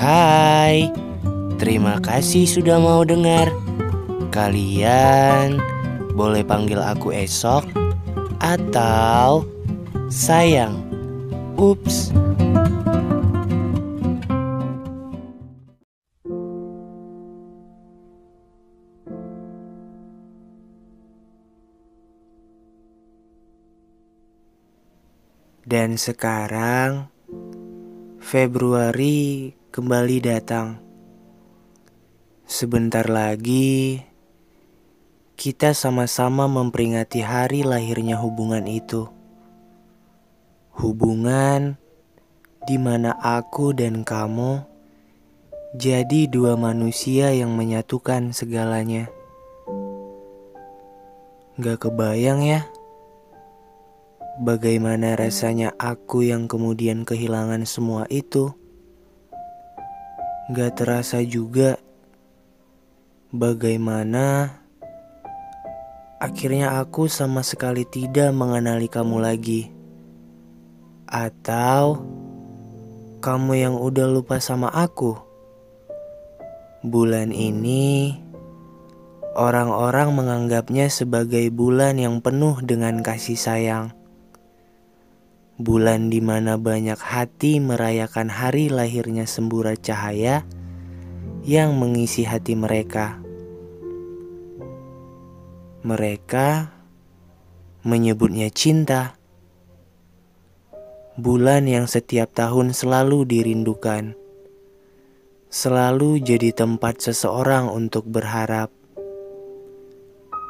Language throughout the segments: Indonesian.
Hai, terima kasih sudah mau dengar. Kalian boleh panggil aku esok atau sayang. Ups. Dan sekarang Februari kembali datang. Sebentar lagi kita sama-sama memperingati hari lahirnya hubungan itu. Hubungan di mana aku dan kamu jadi dua manusia yang menyatukan segalanya. Gak kebayang ya? Bagaimana rasanya aku yang kemudian kehilangan semua itu? Gak terasa juga bagaimana akhirnya aku sama sekali tidak mengenali kamu lagi. Atau kamu yang udah lupa sama aku. Bulan ini orang-orang menganggapnya sebagai bulan yang penuh dengan kasih sayang bulan di mana banyak hati merayakan hari lahirnya sembura cahaya yang mengisi hati mereka. Mereka menyebutnya cinta. Bulan yang setiap tahun selalu dirindukan. Selalu jadi tempat seseorang untuk berharap.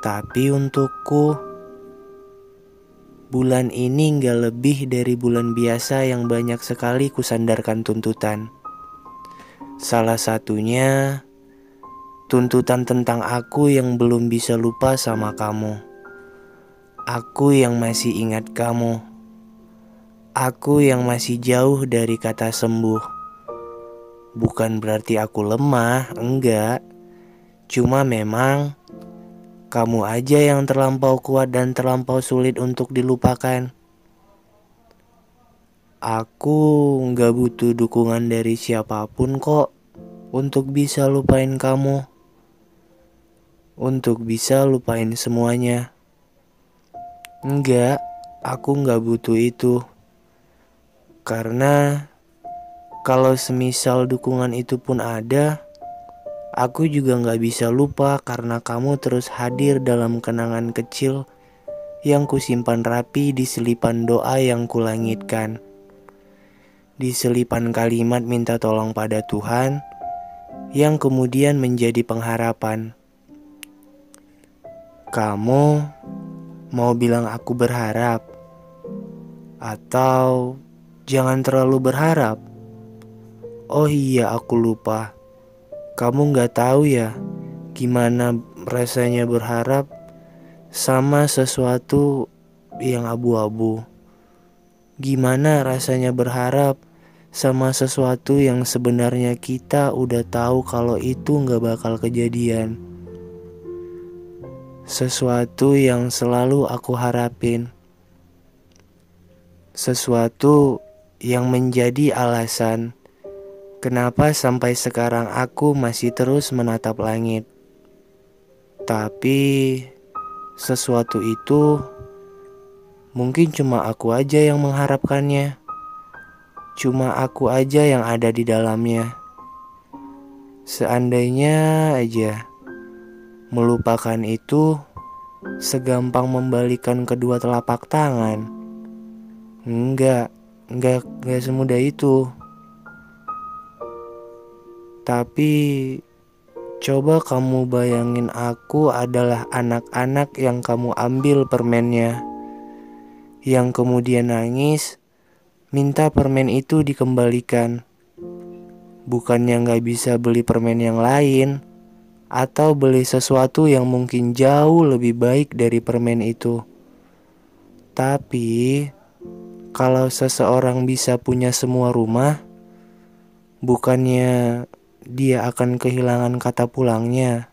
Tapi untukku, Bulan ini nggak lebih dari bulan biasa yang banyak sekali kusandarkan tuntutan. Salah satunya tuntutan tentang aku yang belum bisa lupa sama kamu. Aku yang masih ingat kamu. Aku yang masih jauh dari kata sembuh. Bukan berarti aku lemah, enggak. Cuma memang kamu aja yang terlampau kuat dan terlampau sulit untuk dilupakan. Aku nggak butuh dukungan dari siapa pun kok untuk bisa lupain kamu. Untuk bisa lupain semuanya. Enggak, aku nggak butuh itu. Karena kalau semisal dukungan itu pun ada, Aku juga gak bisa lupa karena kamu terus hadir dalam kenangan kecil yang kusimpan rapi di selipan doa yang kulangitkan. Di selipan kalimat minta tolong pada Tuhan yang kemudian menjadi pengharapan. Kamu mau bilang aku berharap atau jangan terlalu berharap? Oh iya, aku lupa. Kamu nggak tahu ya gimana rasanya berharap sama sesuatu yang abu-abu. Gimana rasanya berharap sama sesuatu yang sebenarnya kita udah tahu kalau itu nggak bakal kejadian. Sesuatu yang selalu aku harapin. Sesuatu yang menjadi alasan Kenapa sampai sekarang aku masih terus menatap langit? Tapi sesuatu itu mungkin cuma aku aja yang mengharapkannya. Cuma aku aja yang ada di dalamnya. Seandainya aja melupakan itu segampang membalikan kedua telapak tangan. Enggak, enggak, enggak semudah itu. Tapi coba kamu bayangin aku adalah anak-anak yang kamu ambil permennya. Yang kemudian nangis, minta permen itu dikembalikan. Bukannya nggak bisa beli permen yang lain, atau beli sesuatu yang mungkin jauh lebih baik dari permen itu. Tapi, kalau seseorang bisa punya semua rumah, bukannya dia akan kehilangan kata pulangnya.